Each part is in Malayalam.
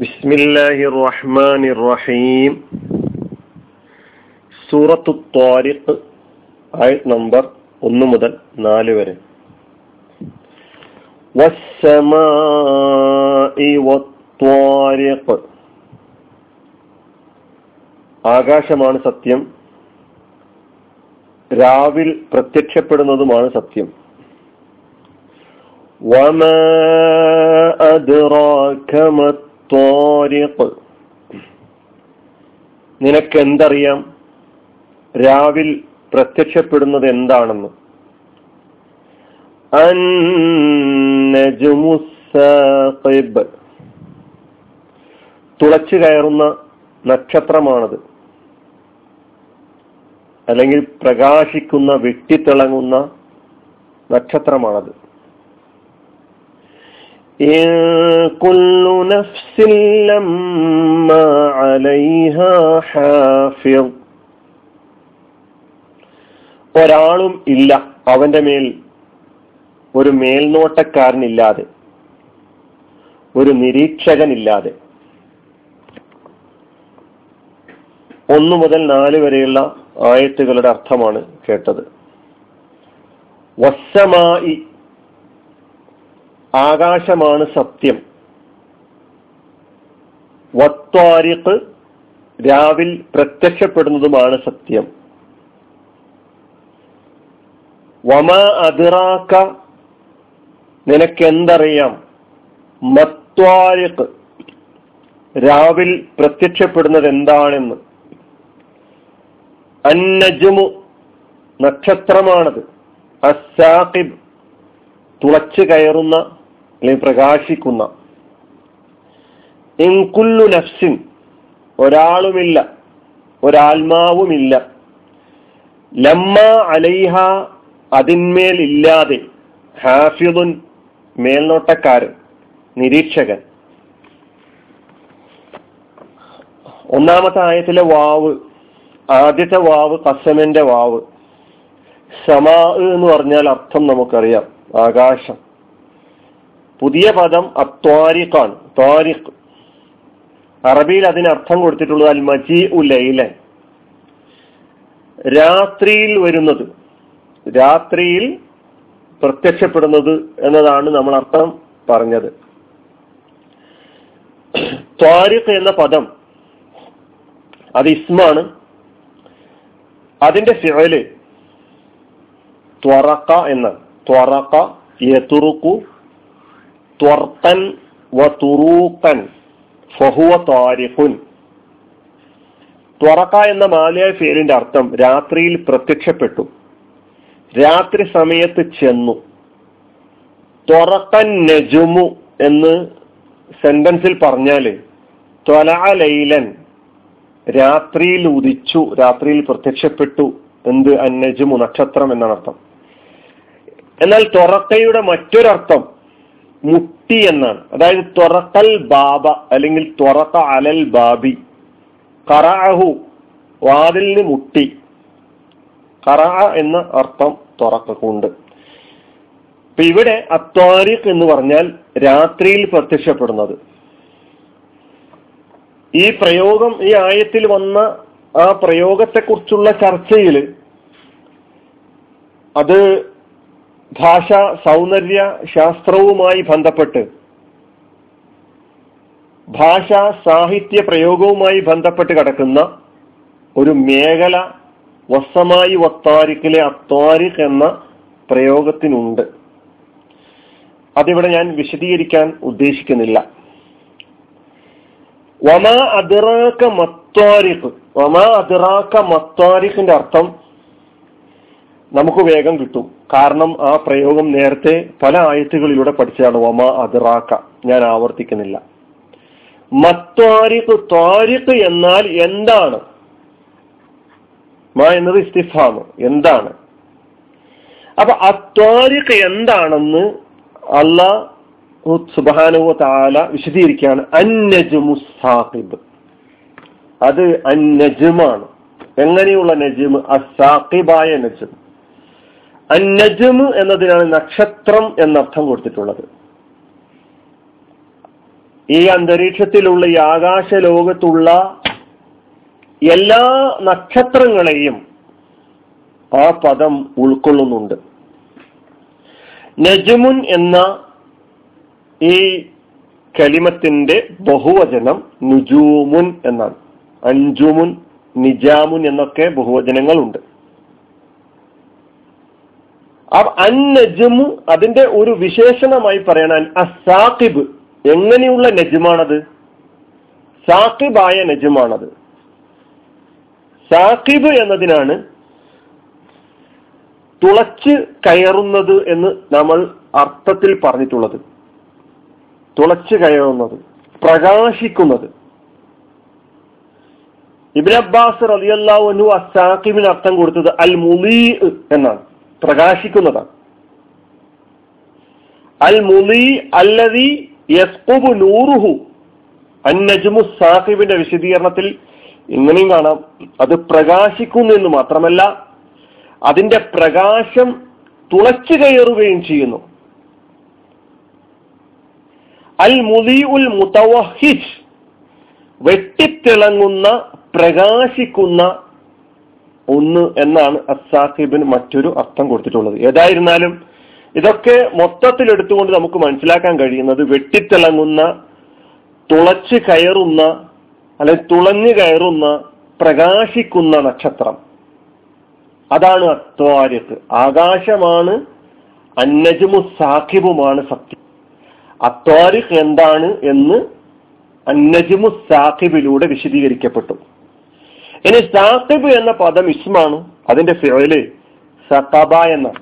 ബിസ്മില്ലാഹിർ റഹ്മാനിർ റഹീം സൂറത്തു ത്വാരിഖ് നമ്പർ ഒന്ന് മുതൽ നാല് വരെ. വസ്സമായി വത്വാരിഖ് ആകാശമാണ് സത്യം. രാവിൽ പ്രത്യക്ഷപ്പെടുന്നതുമാണ് സത്യം. വമ അദ്റാക മത്വാരിഖ് നിനക്കെന്തറിയാം? രാവിൽ പ്രത്യക്ഷപ്പെടുന്നത് എന്താണെന്ന്. തുളച്ചു കയറുന്ന നക്ഷത്രമാണത്. അല്ലെങ്കിൽ പ്രകാശിക്കുന്ന വെട്ടിത്തിളങ്ങുന്ന നക്ഷത്രമാണത്. കുല്ലു നഫ്സിൻ لما عليها حافظ. ഒരാളും ഇല്ല. അവന്റെ മേൽ ഒരു മേൽനോട്ടക്കാരനില്ലാതെ ഒരു നിരീക്ഷകനില്ലാതെ. ഒന്നു മുതൽ നാല് വരെയുള്ള ആയത്തുകളുടെ അർത്ഥമാണ് കേട്ടത്. വസ്സമായി ആകാശമാണ് സത്യം. വത്വാരിക്ക് രാവിൽ പ്രത്യക്ഷപ്പെടുന്നതുമാണ് സത്യം. വമ അതിറാക്ക നിനക്കെന്തറിയാം? മത്വാരിക്ക് രാവിൽ പ്രത്യക്ഷപ്പെടുന്നത് എന്താണെന്ന് അന്നജുമു നക്ഷത്രമാണത്. അസാഖിബ് തുളച്ചു കയറുന്ന അല്ലെങ്കിൽ പ്രകാശിക്കുന്ന ഇൻകുല്ലു നഫ്സിൻ ഒരാളുമില്ല ഒരാത്മാവുമില്ല. ലമ്മ അലൈഹ അതിന്മേൽ ഇല്ലാതെ ഹാഫിദുൻ മേൽനോട്ടക്കാരൻ നിരീക്ഷകൻ. ഒന്നാമത്തെ ആയത്തിലെ വാവ് ആദ്യത്തെ വാവ് കസമന്റെ വാവ്. സമാ എന്ന് പറഞ്ഞാൽ അർത്ഥം നമുക്കറിയാം ആകാശം. പുതിയ പദം അത്വാരിഖാണ് ത്വാരിഖ്. അറബിയിൽ അതിന് അർത്ഥം കൊടുത്തിട്ടുള്ളത് അൽ മജി ഉലൈലൻ രാത്രിയിൽ വരുന്നത്. രാത്രിയിൽ പ്രത്യക്ഷപ്പെടുന്നത് എന്നതാണ് നമ്മൾ അർത്ഥം പറഞ്ഞത്. ത്വാരിഖ് എന്ന പദം അത് ഇസ്മാണ്. അതിന്റെ ഫിഴൽ ത്വറക്ക എന്ന ത്വറക്ക യതുറുക്കു ത്വർത്തൻ വതുറൂക്കൻ ഫഹുവ ത്വാരിഖുൻ ത്വറക്ക എന്ന മാലയായ പേരിന്റെ അർത്ഥം രാത്രിയിൽ പ്രത്യക്ഷപ്പെട്ടു. രാത്രി സമയത്ത് ചെന്നു. ത്വറക്കൻ നജുമു എന്ന് സെന്റൻസിൽ പറഞ്ഞാൽ ത്വല ലൈലൻ രാത്രിയിൽ ഉദിച്ചു രാത്രിയിൽ പ്രത്യക്ഷപ്പെട്ടു എന്ത്? അന്നജുമു നക്ഷത്രം എന്നാണ് അർത്ഥം. എന്നാൽ തുറക്കയുടെ മറ്റൊരർത്ഥം മുട്ടി എന്നാണ്. അതായത് തുറക്കൽ ബാബ അല്ലെങ്കിൽ തുറക്ക അലൽ ബാബി. കറാഹു വാതിലിന് മുട്ടി. കറ എന്ന അർത്ഥം തുറക്കുണ്ട് ഇപ്പൊ ഇവിടെ അത്വാരിഖ് എന്ന് പറഞ്ഞാൽ രാത്രിയിൽ പ്രത്യക്ഷപ്പെടുന്നത്. ഈ പ്രയോഗം ഈ ആയത്തിൽ വന്ന ആ പ്രയോഗത്തെ കുറിച്ചുള്ള ചർച്ചയിൽ അത് ഭാഷ സൗന്ദര്യ ശാസ്ത്രവുമായി ബന്ധപ്പെട്ട് ഭാഷ സാഹിത്യ പ്രയോഗവുമായി ബന്ധപ്പെട്ട് കിടക്കുന്ന ഒരു മേഖല വസ്സമായി വത്താരിക്കിലെ അത്താരിഖ് എന്ന പ്രയോഗത്തിനുണ്ട്. അതിവിടെ ഞാൻ വിശദീകരിക്കാൻ ഉദ്ദേശിക്കുന്നില്ല. വമാ അതിറാക്ക മത്താരിഖ് വമാ അതിറാക്ക മത്താരിഖിന്റെ അർത്ഥം നമുക്ക് വേഗം കിട്ടും. കാരണം ആ പ്രയോഗം നേരത്തെ പല ആയത്തുകളിലൂടെ പഠിച്ചതാണ്. വമ അതിറാക്ക ഞാൻ ആവർത്തിക്കുന്നില്ല. മത്താരിഖ് ത്വാരിഖ് എന്നാൽ എന്താണ്? മാ എന്നത് ഇസ്തിഫാമ് എന്താണ്? അപ്പൊ അത്വാരിഖ് എന്താണെന്ന് അള്ളാഹു സുബാനുവ താല വിശദീകരിക്കുകയാണ്. അന്നജുമു സാഹിബ്. അത് അന്നജുമാണ്. എങ്ങനെയുള്ള നജിമ്? അസാഖിബായ നജും അന്നജുമ് എന്നതിനാണ് നക്ഷത്രം എന്നർത്ഥം കൊടുത്തിട്ടുള്ളത്. ഈ അന്തരീക്ഷത്തിലുള്ള ഈ ആകാശ ലോകത്തുള്ള എല്ലാ നക്ഷത്രങ്ങളെയും ആ പദം ഉൾക്കൊള്ളുന്നുണ്ട്. നജമുൻ എന്ന ഈ കലിമത്തിന്റെ ബഹുവചനം നുജൂമുൻ എന്നാണ്. അഞ്ചുമുൻ നിജാമുൻ എന്നൊക്കെ ബഹുവചനങ്ങളുണ്ട്. അന്നജമു അതിന്റെ ഒരു വിശേഷണമായി പറയണ അസാഖിബ് എങ്ങനെയുള്ള നജമാണത്? സാഖിബായ നജമാണത്. സാഖിബ് എന്നതിനാണ് തുളച്ച് കയറുന്നത് എന്ന് നമ്മൾ അർത്ഥത്തിൽ പറഞ്ഞിട്ടുള്ളത്. തുളച്ച് കയറുന്നത് പ്രകാശിക്കുന്നത്. ഇബിൻ അബ്ബാസ് റലിയല്ലാവുന്നു അസാഖിബിന് അർത്ഥം കൊടുത്തത് അൽ മുലീ എന്നാണ്. പ്രകാശിക്കുന്നതാണ്. അൽ മുലി അല്ലതി യസ്കുബു നൂറുഹു. അന്നജുമു സാഹിബിന്റെ വിശദീകരണത്തിൽ ഇങ്ങനെയും കാണാം. അത് പ്രകാശിക്കുന്നു എന്ന് മാത്രമല്ല അതിന്റെ പ്രകാശം തുളച്ചു കയറുകയും ചെയ്യുന്നു. അൽ മുലി ഉൽ മുത്തവഹിജ് വെട്ടിത്തിളങ്ങുന്ന പ്രകാശിക്കുന്ന ഒന്ന് എന്നാണ് അസാഹിബിന് മറ്റൊരു അർത്ഥം കൊടുത്തിട്ടുള്ളത്. ഏതായിരുന്നാലും ഇതൊക്കെ മൊത്തത്തിൽ എടുത്തുകൊണ്ട് നമുക്ക് മനസ്സിലാക്കാൻ കഴിയുന്നത് വെട്ടിത്തിളങ്ങുന്ന തുളച്ച് കയറുന്ന അല്ലെങ്കിൽ തുളഞ്ഞു കയറുന്ന പ്രകാശിക്കുന്ന നക്ഷത്രം. അതാണ് അത്വാര്യത്ത്. ആകാശമാണ് അന്നജമു സാഖിബുമാണ് സത്യം. അത്വാരിഖ് എന്താണ് എന്ന് അന്നജമു സാഖിബിലൂടെ വിശദീകരിക്കപ്പെട്ടു. ഇനി സാഖിബ് എന്ന പദം ഇസ്മാണ്. അതിന്റെ ഫിറൽ സഖബ എന്ന.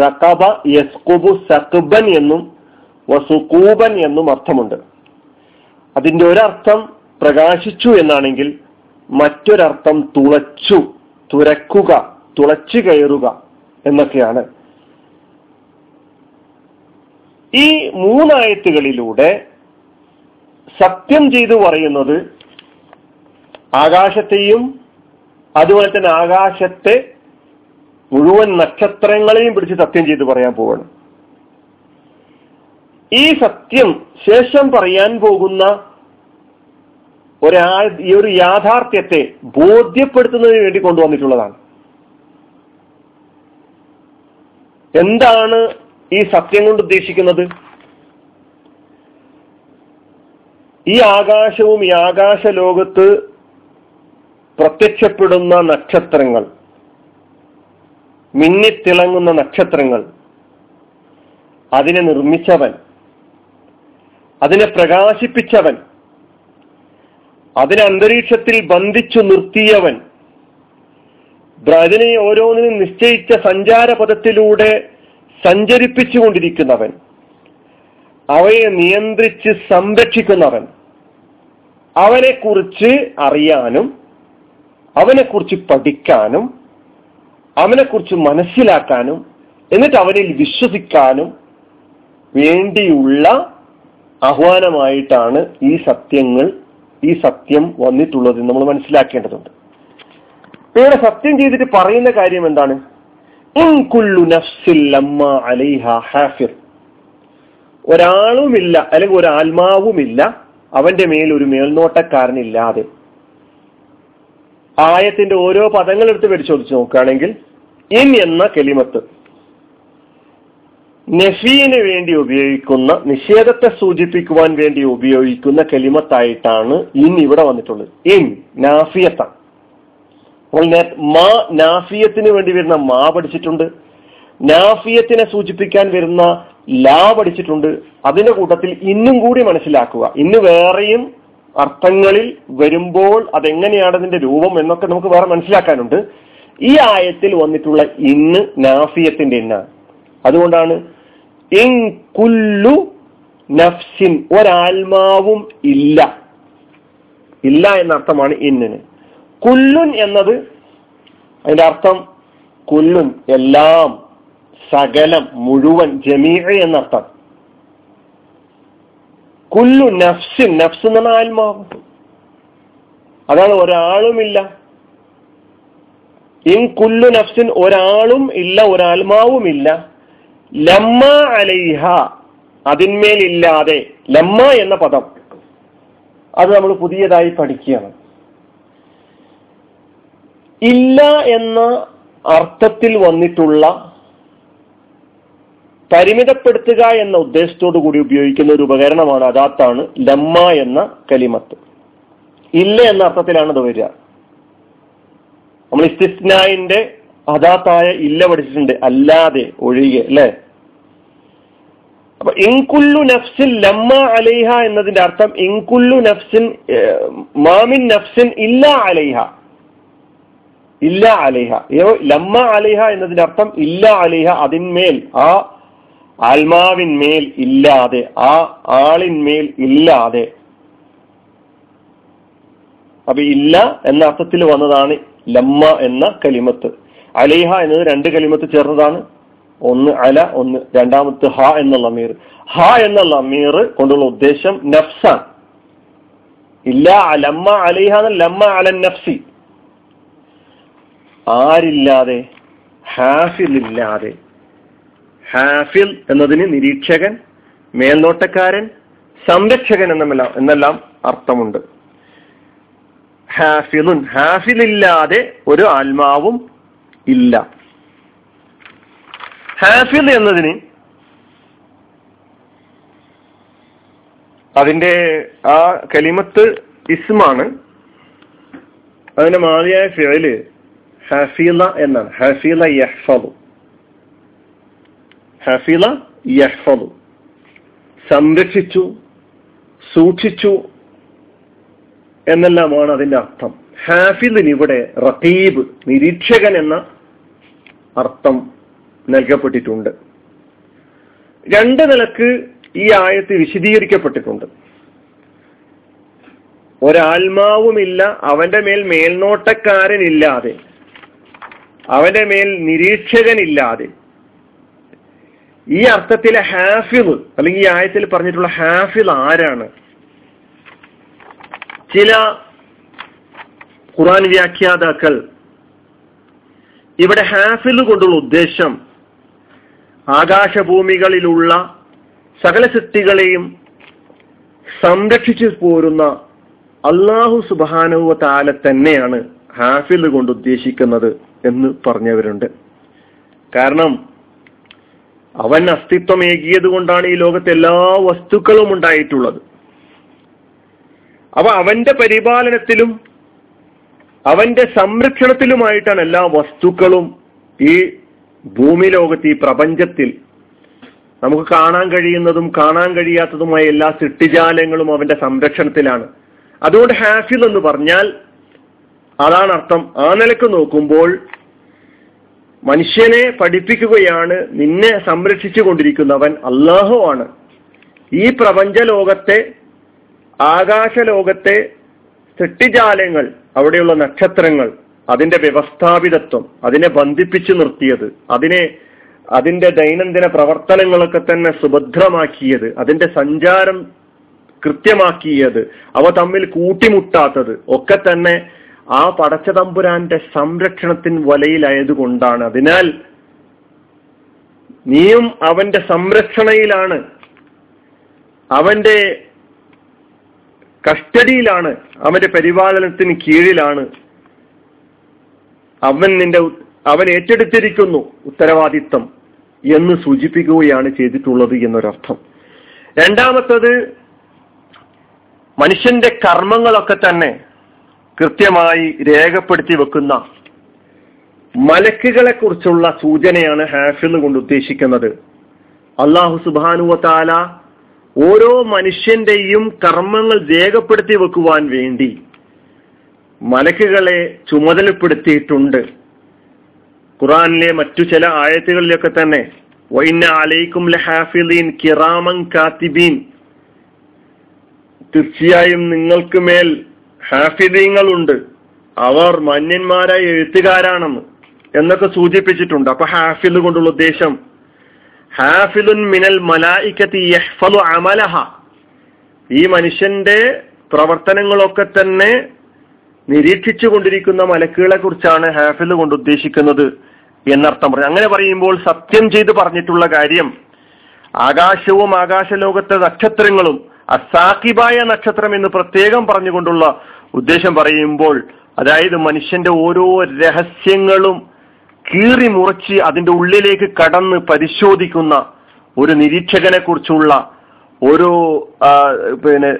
സഖബ യസ്കുബു സഖബൻ എന്നും വസുക്കൂബൻ എന്നും അർത്ഥമുണ്ട്. അതിന്റെ ഒരർത്ഥം പ്രകാശിച്ചു എന്നാണെങ്കിൽ മറ്റൊരർത്ഥം തുളച്ചു തുരക്കുക തുളച്ചു കയറുക എന്നൊക്കെയാണ്. ഈ മൂന്നായത്തുകളിലൂടെ സത്യം ചെയ്തു പറയുന്നത് ആകാശത്തെയും അതുപോലെ തന്നെ ആകാശത്തെ മുഴുവൻ നക്ഷത്രങ്ങളെയും പിടിച്ച് സത്യം ചെയ്ത് പറയാൻ പോവാണ്. ഈ സത്യം ശേഷം പറയാൻ പോകുന്ന ഒരാ ഈ ഒരു യാഥാർത്ഥ്യത്തെ ബോധ്യപ്പെടുത്തുന്നതിന് വേണ്ടി കൊണ്ടുവന്നിട്ടുള്ളതാണ്. എന്താണ് ഈ സത്യം കൊണ്ട് ഉദ്ദേശിക്കുന്നത്? ഈ ആകാശവും ഈ ആകാശ ലോകത്ത് പ്രത്യക്ഷപ്പെടുന്ന നക്ഷത്രങ്ങൾ മിന്നിത്തിളങ്ങുന്ന നക്ഷത്രങ്ങൾ അതിനെ നിർമ്മിച്ചവൻ അതിനെ പ്രകാശിപ്പിച്ചവൻ അതിനെ അന്തരീക്ഷത്തിൽ ബന്ധിച്ചു നിർത്തിയവൻ അതിനെ ഓരോന്നിനും നിശ്ചയിച്ച സഞ്ചാരപഥത്തിലൂടെ സഞ്ചരിപ്പിച്ചുകൊണ്ടിരിക്കുന്നവൻ അവയെ നിയന്ത്രിച്ച് സംരക്ഷിക്കുന്നവൻ അവനെക്കുറിച്ച് അറിയാനും അവനെക്കുറിച്ച് പഠിക്കാനും അവനെക്കുറിച്ച് മനസ്സിലാക്കാനും എന്നിട്ട് അവനിൽ വിശ്വസിക്കാനും വേണ്ടിയുള്ള ആഹ്വാനമായിട്ടാണ് ഈ സത്യങ്ങൾ ഈ സത്യം വന്നിട്ടുള്ളത് നമ്മൾ മനസ്സിലാക്കേണ്ടതുണ്ട്. ഇവിടെ സത്യം ചെയ്തിട്ട് പറയുന്ന കാര്യം എന്താണ്? ഒരാളുമില്ല അല്ലെങ്കിൽ ഒരാത്മാവുമില്ല അവന്റെ മേൽ ഒരു മേൽനോട്ടക്കാരനില്ലാതെ. ആയത്തിന്റെ ഓരോ പദങ്ങൾ എടുത്ത് പരിശോധിച്ച് നോക്കുകയാണെങ്കിൽ ഇൻ എന്ന കെലിമത്ത്. നഫീന് വേണ്ടി ഉപയോഗിക്കുന്ന നിഷേധത്തെ സൂചിപ്പിക്കുവാൻ വേണ്ടി ഉപയോഗിക്കുന്ന കെലിമത്തായിട്ടാണ് ഇൻ ഇവിടെ വന്നിട്ടുള്ളത്. ഇൻ നാഫിയത്താണ് അപ്പോൾ മാ നാഫിയത്തിന് വേണ്ടി വരുന്ന മാ പഠിച്ചിട്ടുണ്ട്. നാഫിയത്തിനെ സൂചിപ്പിക്കാൻ വരുന്ന ലാ പഠിച്ചിട്ടുണ്ട്. അതിന്റെ കൂട്ടത്തിൽ ഇന്നും കൂടി മനസ്സിലാക്കുക. ഇന്ന് വേറെയും അർത്ഥങ്ങളിൽ വരുമ്പോൾ അതെങ്ങനെയാണ് അതിന്റെ രൂപം എന്നൊക്കെ നമുക്ക് വേറെ മനസ്സിലാക്കാനുണ്ട്. ഈ ആയത്തിൽ വന്നിട്ടുള്ള ഇന്ന് നാഫിയത്തിന്റെ ഇന്നാണ് അതുകൊണ്ടാണ് ഇൻ കുല്ലു നഫ്സിൻ ഒരാത്മാവും ഇല്ല. ഇല്ല എന്നർത്ഥമാണ് ഇന്നിന്. കുല്ലുൻ എന്നത് അതിന്റെ അർത്ഥം കുല്ലുൻ എല്ലാം സകലം മുഴുവൻ ജമീഴ എന്നർത്ഥം. കുല്ലു നഫ്സിൻ നഫ്സ് എന്ന് പറഞ്ഞാൽ ആത്മാവ്. അതാണ് ഒരാളുമില്ല ഇൻ കുല്ലു നഫ്സിൻ ഒരാളും ഇല്ല ഒരാത്മാവുമില്ല ലമ്മ അലൈഹ അതിന്മേലില്ലാതെ ലമ്മ എന്ന പദം. അത് നമ്മൾ പുതിയതായി പഠിക്കുകയാണ്. ഇല്ല എന്ന അർത്ഥത്തിൽ വന്നിട്ടുള്ള പരിമിതപ്പെടുത്തുക എന്ന ഉദ്ദേശത്തോടു കൂടി ഉപയോഗിക്കുന്ന ഒരു ഉപകരണമാണ് അതാത്താണ് ലമ്മ എന്ന കലിമത്ത്. ഇല്ല എന്ന അർത്ഥത്തിലാണ് അത് വരിക. നമ്മൾ ഇസ്തിസ്നായിന്റെ അതാത്തായ ഇല്ല പഠിച്ചിട്ടുണ്ട്. അല്ലാതെ ഒഴികെ അല്ലെ? അപ്പൊ ഇൻകുല്ലു നഫ്സിൻ ലമ്മ അലൈഹ എന്നതിന്റെ അർത്ഥം ഇൻകുല്ലു നഫ്സിൻ മാമിൻ നഫ്സിൻ ഇല്ല അലൈഹ. ഇല്ല അലൈഹ. ലമ്മ അലൈഹ എന്നതിന്റെ അർത്ഥം ഇല്ല അലൈഹ അതിന്മേൽ ആ ആത്മാവിന്മേൽ ഇല്ലാതെ ആ ആളിന്മേൽ ഇല്ലാതെ. അപ്പൊ ഇല്ല എന്ന അർത്ഥത്തിൽ വന്നതാണ് ലമ്മ എന്ന കലിമത്ത്. അലിഹ എന്നത് രണ്ട് കലിമത്ത് ചേർന്നതാണ്. ഒന്ന് അല ഒന്ന് രണ്ടാമത്തെ ഹ എന്ന ലമീർ ഹ എന്ന ലമീർ കൊണ്ടുള്ള ഉദ്ദേശം നഫ്സാണ്. ഇല്ല ലമ്മ അലിഹ ലമ്മ അല നഫ്സി. ആരില്ലാതെ ഹാഫിലില്ലാതെ ഹാഫിൽ എന്നതിന് നിരീക്ഷകൻ മേൽനോട്ടക്കാരൻ സംരക്ഷകൻ എന്നെല്ലാം എന്നെല്ലാം അർത്ഥമുണ്ട്. ഹാഫിലുൻ ഹാഫിലില്ലാതെ ഒരു ആത്മാവും ഇല്ല. ഹാഫിൽ എന്നതിന് അതിന്റെ ആ കലിമത്ത് ഇസ്മാണ്. അതിന്റെ മാതിയായ ഫിഴൽ ഹഫീല എന്നാണ്. ഹഫീല യഹ്ഫലു ഹഫീല യഹ്ഫു സംരക്ഷിച്ചു സൂക്ഷിച്ചു എന്നെല്ലാമാണ് അതിന്റെ അർത്ഥം. ഹാഫിദിന് ഇവിടെ റത്തീബ് നിരീക്ഷകൻ എന്ന അർത്ഥം നൽകപ്പെട്ടിട്ടുണ്ട്. രണ്ട് നിലയ്ക്ക് ഈ ആയത്ത് വിശദീകരിക്കപ്പെട്ടിട്ടുണ്ട്. ഒരാത്മാവുമില്ല അവന്റെ മേൽ മേൽനോട്ടക്കാരനില്ലാതെ അവന്റെ മേൽ നിരീക്ഷകനില്ലാതെ. ഈ അർത്ഥത്തിലെ ഹാഫിദ് അല്ലെങ്കിൽ ഈ ആയത്തിൽ പറഞ്ഞിട്ടുള്ള ഹാഫിദ് ആരാണ്? ചില ഖുറാൻ വ്യാഖ്യാതാക്കൾ ഇവിടെ ഹാഫിൽ കൊണ്ടുള്ള ഉദ്ദേശം ആകാശഭൂമികളിലുള്ള സകല സൃഷ്ടികളെയും സംരക്ഷിച്ചു പോരുന്ന അള്ളാഹു സുബാനുവ താല തന്നെയാണ് ഹാഫിൽ കൊണ്ട് ഉദ്ദേശിക്കുന്നത് എന്ന് പറഞ്ഞവരുണ്ട്. കാരണം അവൻ അസ്തിത്വമേകിയത് കൊണ്ടാണ് ഈ ലോകത്തെ എല്ലാ വസ്തുക്കളും ഉണ്ടായിട്ടുള്ളത്. അവ അവന്റെ പരിപാലനത്തിലും അവന്റെ സംരക്ഷണത്തിലുമായിട്ടാണ് എല്ലാ വസ്തുക്കളും ഈ ഭൂമി ലോകത്ത് ഈ പ്രപഞ്ചത്തിൽ നമുക്ക് കാണാൻ കഴിയുന്നതും കാണാൻ കഴിയാത്തതുമായ എല്ലാ സിട്ടിജാലങ്ങളും അവന്റെ സംരക്ഷണത്തിലാണ്. അതുകൊണ്ട് ഹാഫിൽ എന്ന് പറഞ്ഞാൽ അതാണ് അർത്ഥം. ആ നിലയ്ക്ക് നോക്കുമ്പോൾ മനുഷ്യനെ പഠിപ്പിക്കുകയാണ് നിന്നെ സംരക്ഷിച്ചു കൊണ്ടിരിക്കുന്നവൻ അള്ളാഹു ആണ്. ഈ പ്രപഞ്ച ലോകത്തെ ആകാശ ആകാശലോകത്തെ സൃഷ്ടിജാലങ്ങൾ അവിടെയുള്ള നക്ഷത്രങ്ങൾ അതിന്റെ വ്യവസ്ഥാപിതത്വം അതിനെ ബന്ധിപ്പിച്ചു നിർത്തിയത് അതിനെ അതിന്റെ ദൈനംദിന പ്രവർത്തനങ്ങളൊക്കെ തന്നെ സുഭദ്രമാക്കിയത് അതിന്റെ സഞ്ചാരം കൃത്യമാക്കിയത് അവ തമ്മിൽ കൂട്ടിമുട്ടാത്തത് ഒക്കെ തന്നെ ആ പടച്ച തമ്പുരാന്റെ സംരക്ഷണത്തിൻ വലയിലായതുകൊണ്ടാണ്. അതിനാൽ നീയും അവന്റെ സംരക്ഷണയിലാണ്. അവന്റെ കസ്റ്റഡിയിലാണ്. അവന്റെ പരിപാലനത്തിന് കീഴിലാണ്. അവൻ നിന്റെ അവൻ ഏറ്റെടുത്തിരിക്കുന്നു ഉത്തരവാദിത്തം എന്ന് സൂചിപ്പിക്കുകയാണ് ചെയ്തിട്ടുള്ളത് എന്നൊരർത്ഥം. രണ്ടാമത്തത് മനുഷ്യന്റെ കർമ്മങ്ങളൊക്കെ തന്നെ കൃത്യമായി രേഖപ്പെടുത്തി വെക്കുന്ന മലക്കുകളെ കുറിച്ചുള്ള സൂചനയാണ് ഹാഫിൽ കൊണ്ട് ഉദ്ദേശിക്കുന്നത്. അള്ളാഹു സുബാനുവത്താല ഓരോ മനുഷ്യന്റെയും കർമ്മങ്ങൾ രേഖപ്പെടുത്തി വെക്കുവാൻ വേണ്ടി മലക്കുകളെ ചുമതലപ്പെടുത്തിയിട്ടുണ്ട്. ഖുറാനിലെ മറ്റു ചില ആയത്തുകളിലൊക്കെ തന്നെ അലൈക്കും ലഹാഫിലീൻ കിറാമൻ കാത്തിബീൻ. തീർച്ചയായും നിങ്ങൾക്ക് മേൽ ഹാഫിദീങ്ങളുണ്ട്. അവർ മന്യന്മാരായ എഴുത്തുകാരാണെന്ന് എന്നൊക്കെ സൂചിപ്പിച്ചിട്ടുണ്ട്. അപ്പൊ ഹാഫിൽ കൊണ്ടുള്ള ഉദ്ദേശം ഹാഫിലുൻ മിനൽ മലായിക്കത്തി യഹ്ഫലു അമലഹ. ഈ മനുഷ്യന്റെ പ്രവർത്തനങ്ങളൊക്കെ തന്നെ നിരീക്ഷിച്ചു കൊണ്ടിരിക്കുന്ന മലക്കുകളെ കുറിച്ചാണ് ഹാഫിൽ കൊണ്ട് ഉദ്ദേശിക്കുന്നത് എന്നർത്ഥം പറഞ്ഞു അങ്ങനെ പറയുമ്പോൾ സത്യം ചെയ്ത് പറഞ്ഞിട്ടുള്ള കാര്യം ആകാശവും ആകാശലോകത്തെ നക്ഷത്രങ്ങളും അസാക്കിബായ നക്ഷത്രം എന്ന് പ്രത്യേകം പറഞ്ഞുകൊണ്ടുള്ള ഉദ്ദേശം പറയുമ്പോൾ അതായത് മനുഷ്യന്റെ ഓരോ രഹസ്യങ്ങളും കീറി മുറിച്ച് അതിന്റെ ഉള്ളിലേക്ക് കടന്ന് പരിശോധിക്കുന്ന ഒരു നിരീക്ഷകനെ കുറിച്ചുള്ള ഒരു പിന്നെ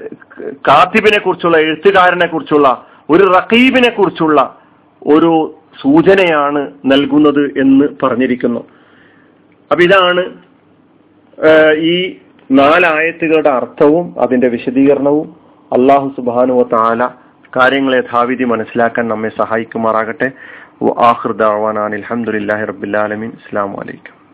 കാത്തിബിനെ കുറിച്ചുള്ള എഴുത്തുകാരനെ കുറിച്ചുള്ള ഒരു റഖീബിനെ കുറിച്ചുള്ള ഒരു സൂചനയാണ് നൽകുന്നത് എന്ന് പറഞ്ഞിരിക്കുന്നു. അപ്പൊ ഇതാണ് ഈ നാലായത്തുകളുടെ അർത്ഥവും അതിന്റെ വിശദീകരണവും അള്ളാഹു സുബാനുവ താല കാര്യങ്ങളെ യഥാവിധി മനസ്സിലാക്കാൻ നമ്മെ സഹായിക്കുമാറാകട്ടെ. ആഹൃദാൻ അലഹമുല്ലാഹി റബുല്ലാലമീൻ അസ്സാം വലൈക്കും